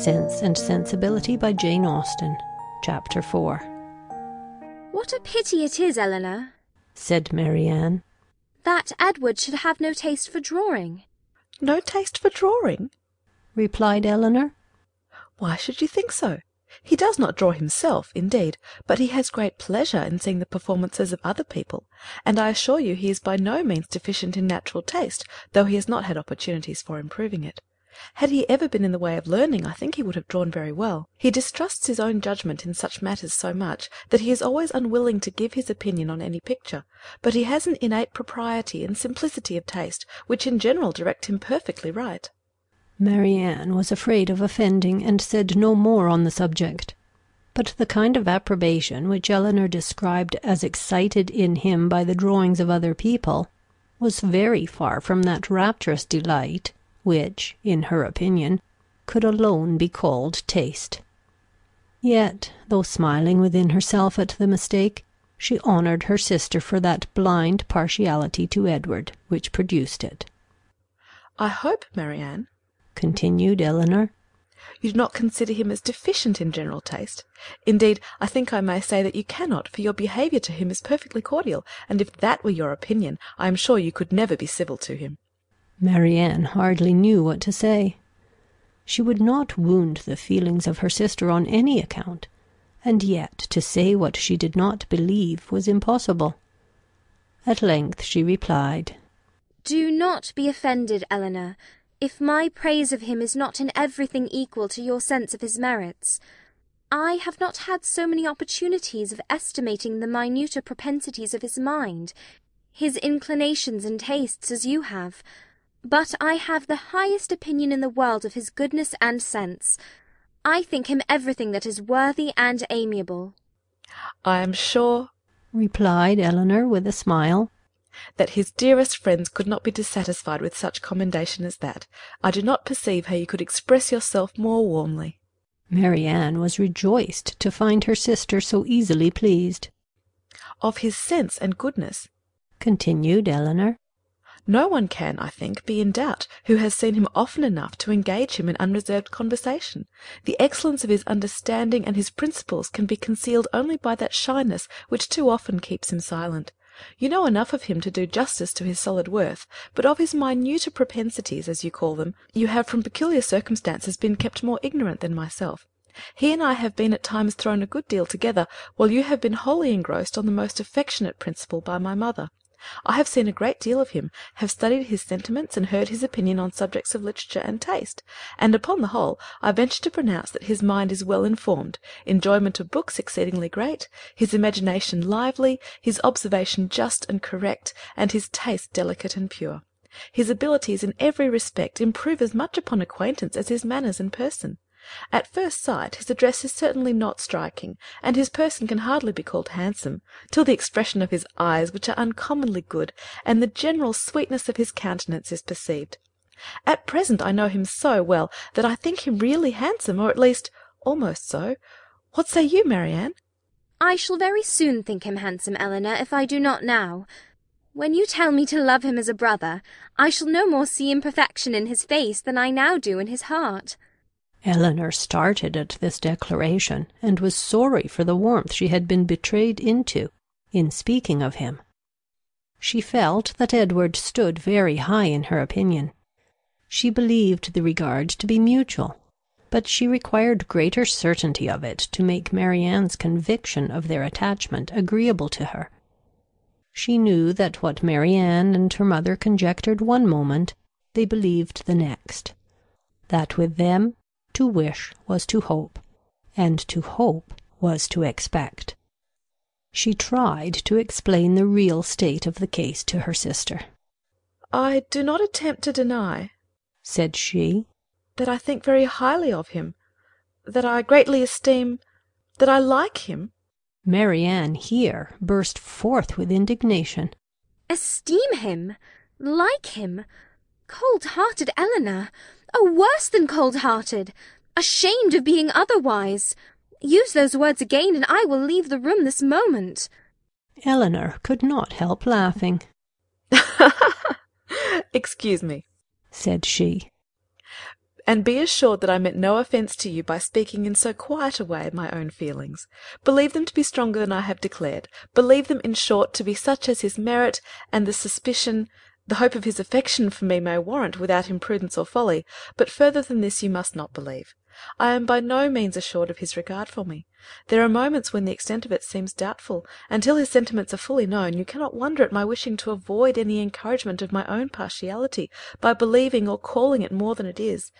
Sense and Sensibility by Jane Austen, Chapter 4. What a pity it is, Elinor, said Marianne, that Edward should have no taste for drawing. No taste for drawing? replied Elinor. Why should you think so? He does not draw himself, indeed, but he has great pleasure in seeing the performances of other people, and I assure you he is by no means deficient in natural taste, though he has not had opportunities for improving it. Had he ever been in the way of learning, I think he would have drawn very well. He distrusts his own judgment in such matters so much that he is always unwilling to give his opinion on any picture, but he has an innate propriety and simplicity of taste which in general direct him perfectly right. Marianne was afraid of offending, and said no more on the subject. But the kind of approbation which Elinor described as excited in him by the drawings of other people, was very far from that rapturous delight which, in her opinion, could alone be called taste. Yet, though smiling within herself at the mistake, she honoured her sister for that blind partiality to Edward which produced it. I hope, Marianne, continued Elinor, you do not consider him as deficient in general taste. Indeed, I think I may say that you cannot, for your behaviour to him is perfectly cordial, and if that were your opinion, I am sure you could never be civil to him. Marianne hardly knew what to say. She would not wound the feelings of her sister on any account, and yet to say what she did not believe was impossible. At length she replied, Do not be offended, Elinor, if my praise of him is not in everything equal to your sense of his merits. I have not had so many opportunities of estimating the minuter propensities of his mind, his inclinations and tastes, as you have. But I have the highest opinion in the world of his goodness and sense. I think him everything that is worthy and amiable. I am sure, replied Elinor with a smile, that his dearest friends could not be dissatisfied with such commendation as that. I do not perceive how you could express yourself more warmly. Marianne was rejoiced to find her sister so easily pleased. Of his sense and goodness, continued Elinor, no one can, I think, be in doubt who has seen him often enough to engage him in unreserved conversation. The excellence of his understanding and his principles can be concealed only by that shyness which too often keeps him silent. You know enough of him to do justice to his solid worth, but of his minuter propensities, as you call them, you have from peculiar circumstances been kept more ignorant than myself. He and I have been at times thrown a good deal together, while you have been wholly engrossed on the most affectionate principle by my mother. I have seen a great deal of him, have studied his sentiments, and heard his opinion on subjects of literature and taste, and upon the whole I venture to pronounce that his mind is well informed, enjoyment of books exceedingly great, his imagination lively, his observation just and correct, and his taste delicate and pure. His abilities in every respect improve as much upon acquaintance as his manners and person. At first sight his address is certainly not striking, and his person can hardly be called handsome, till the expression of his eyes, which are uncommonly good, and the general sweetness of his countenance is perceived. At present I know him so well that I think him really handsome, or at least almost so. What say you, Marianne? I shall very soon think him handsome, Elinor, if I do not now. When you tell me to love him as a brother, I shall no more see imperfection in his face than I now do in his heart. Elinor started at this declaration, and was sorry for the warmth she had been betrayed into in speaking of him. She felt that Edward stood very high in her opinion. She believed the regard to be mutual, but she required greater certainty of it to make Marianne's conviction of their attachment agreeable to her. She knew that what Marianne and her mother conjectured one moment, they believed the next; that with them to wish was to hope, and to hope was to expect. She tried to explain the real state of the case to her sister. I do not attempt to deny, said she, that I think very highly of him, that I greatly esteem, that I like him. Marianne here burst forth with indignation. Esteem him! Like him! Cold-hearted Elinor! Oh, worse than cold-hearted! Ashamed of being otherwise! Use those words again, and I will leave the room this moment. Elinor could not help laughing. Excuse me, said she. and be assured that I meant no offence to you by speaking in so quiet a way my own feelings. Believe them to be stronger than I have declared; believe them, in short, to be such as his merit and the suspicion the hope of his affection for me may warrant, without imprudence or folly; but further than this you must not believe. I am by no means assured of his regard for me. There are moments when the extent of it seems doubtful, and till his sentiments are fully known, you cannot wonder at my wishing to avoid any encouragement of my own partiality by believing or calling it more than it is.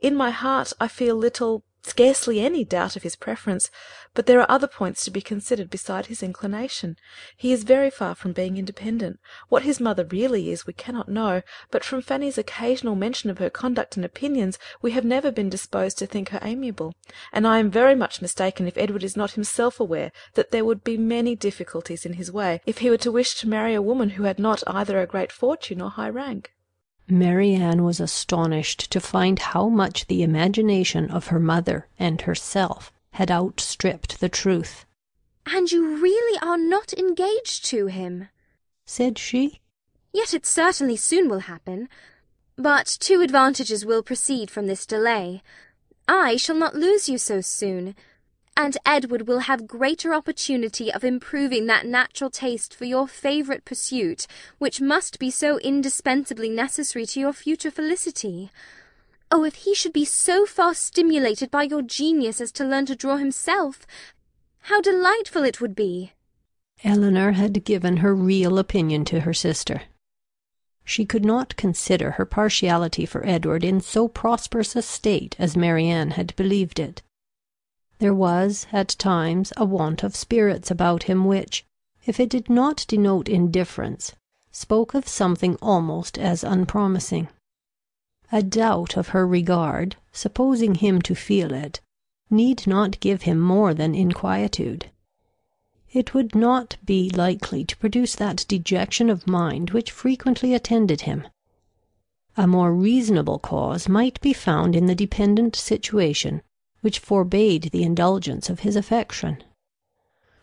In my heart I feel little scarcely any doubt of his preference, but there are other points to be considered beside his inclination. He is very far from being independent. What his mother really is we cannot know, but from Fanny's occasional mention of her conduct and opinions we have never been disposed to think her amiable, and I am very much mistaken if Edward is not himself aware that there would be many difficulties in his way if he were to wish to marry a woman who had not either a great fortune or high rank. Marianne was astonished to find how much the imagination of her mother and herself had outstripped the truth. And you really are not engaged to him? said she. Yet it certainly soon will happen. But two advantages will proceed from this delay. I shall not lose you so soon and Edward will have greater opportunity of improving that natural taste for your favourite pursuit which must be so indispensably necessary to your future felicity. Oh, if he should be so far stimulated by your genius as to learn to draw himself, how delightful it would be! Elinor had given her real opinion to her sister. She could not consider her partiality for Edward in so prosperous a state as Marianne had believed it. There was, at times, a want of spirits about him which, if it did not denote indifference, spoke of something almost as unpromising. A doubt of her regard, supposing him to feel it, need not give him more than inquietude. It would not be likely to produce that dejection of mind which frequently attended him. A more reasonable cause might be found in the dependent situation which forbade the indulgence of his affection.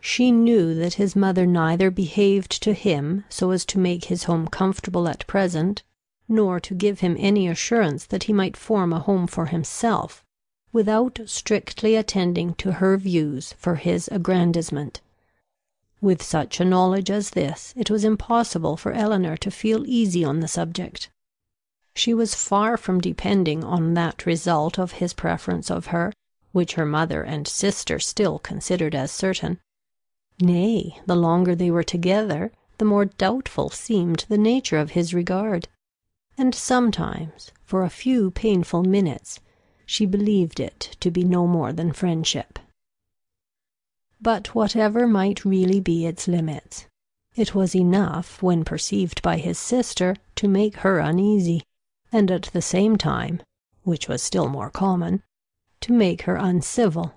She knew that his mother neither behaved to him so as to make his home comfortable at present, nor to give him any assurance that he might form a home for himself, without strictly attending to her views for his aggrandizement. With such a knowledge as this, it was impossible for Elinor to feel easy on the subject. She was far from depending on that result of his preference of her which her mother and sister still considered as certain. Nay, the longer they were together, the more doubtful seemed the nature of his regard, and sometimes, for a few painful minutes, she believed it to be no more than friendship. But whatever might really be its limits, it was enough, when perceived by his sister, to make her uneasy, and at the same time, which was still more common, to make her uncivil.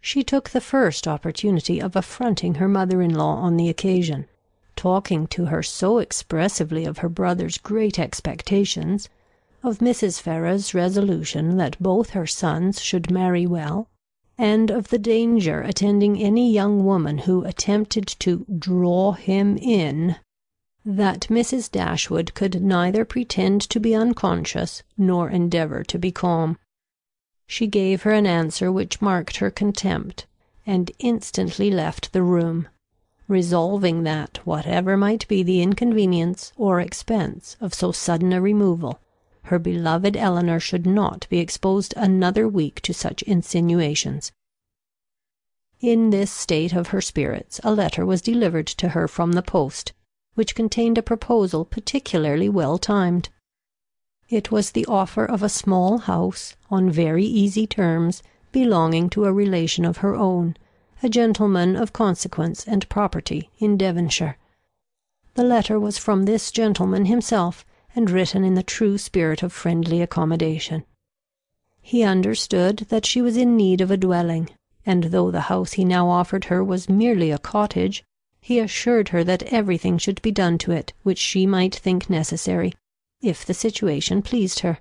She took the first opportunity of affronting her mother in law on the occasion, talking to her so expressively of her brother's great expectations, of Mrs. Ferrars's resolution that both her sons should marry well, and of the danger attending any young woman who attempted to draw him in, that Mrs. Dashwood could neither pretend to be unconscious nor endeavour to be calm. She gave her an answer which marked her contempt, and instantly left the room, resolving that, whatever might be the inconvenience or expense of so sudden a removal, her beloved Elinor should not be exposed another week to such insinuations. In this state of her spirits a letter was delivered to her from the post, which contained a proposal particularly well timed. It was the offer of a small house, on very easy terms, belonging to a relation of her own, a gentleman of consequence and property in Devonshire. The letter was from this gentleman himself, and written in the true spirit of friendly accommodation. He understood that she was in need of a dwelling, and though the house he now offered her was merely a cottage, he assured her that everything should be done to it which she might think necessary if the situation pleased her.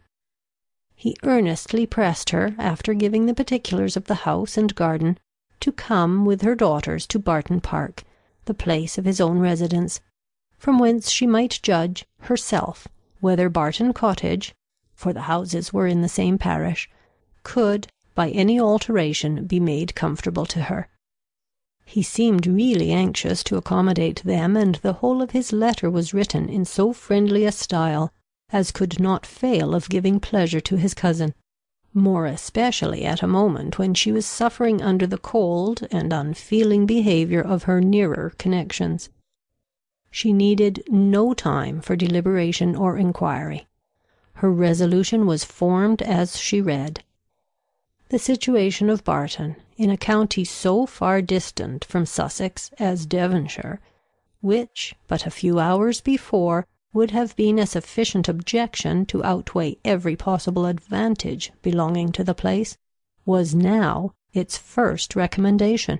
He earnestly pressed her, after giving the particulars of the house and garden, to come with her daughters to Barton Park, the place of his own residence, from whence she might judge, herself, whether Barton Cottage, for the houses were in the same parish, could, by any alteration, be made comfortable to her. He seemed really anxious to accommodate them, and the whole of his letter was written in so friendly a style as could not fail of giving pleasure to his cousin, more especially at a moment when she was suffering under the cold and unfeeling behaviour of her nearer connections. She needed no time for deliberation or inquiry. Her resolution was formed as she read. The situation of Barton, in a county so far distant from Sussex as Devonshire, which, but a few hours before, would have been a sufficient objection to outweigh every possible advantage belonging to the place, was now its first recommendation.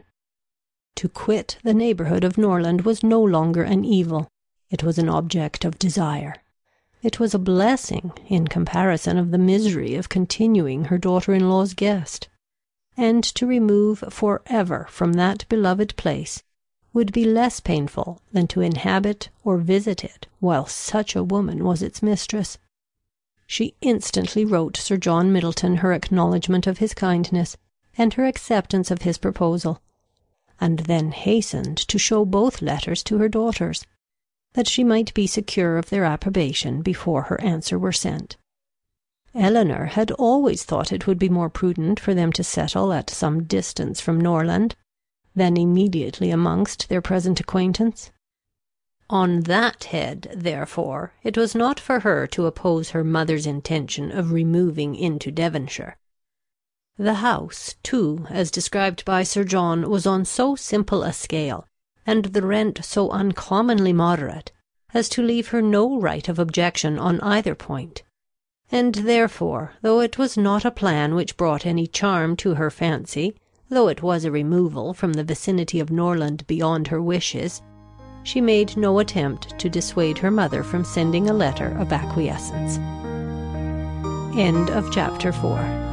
To quit the neighbourhood of Norland was no longer an evil, it was an object of desire. It was a blessing in comparison of the misery of continuing her daughter in law's guest; and to remove for ever from that beloved place would be less painful than to inhabit or visit it while such a woman was its mistress. She instantly wrote Sir John Middleton her acknowledgment of his kindness, and her acceptance of his proposal, and then hastened to show both letters to her daughters that she might be secure of their approbation before her answer were sent. Elinor had always thought it would be more prudent for them to settle at some distance from Norland, than immediately amongst their present acquaintance. On that head, therefore, it was not for her to oppose her mother's intention of removing into Devonshire. The house, too, as described by Sir John, was on so simple a scale and the rent so uncommonly moderate, as to leave her no right of objection on either point; and therefore, though it was not a plan which brought any charm to her fancy, though it was a removal from the vicinity of Norland beyond her wishes, she made no attempt to dissuade her mother from sending a letter of acquiescence. End of Chapter 4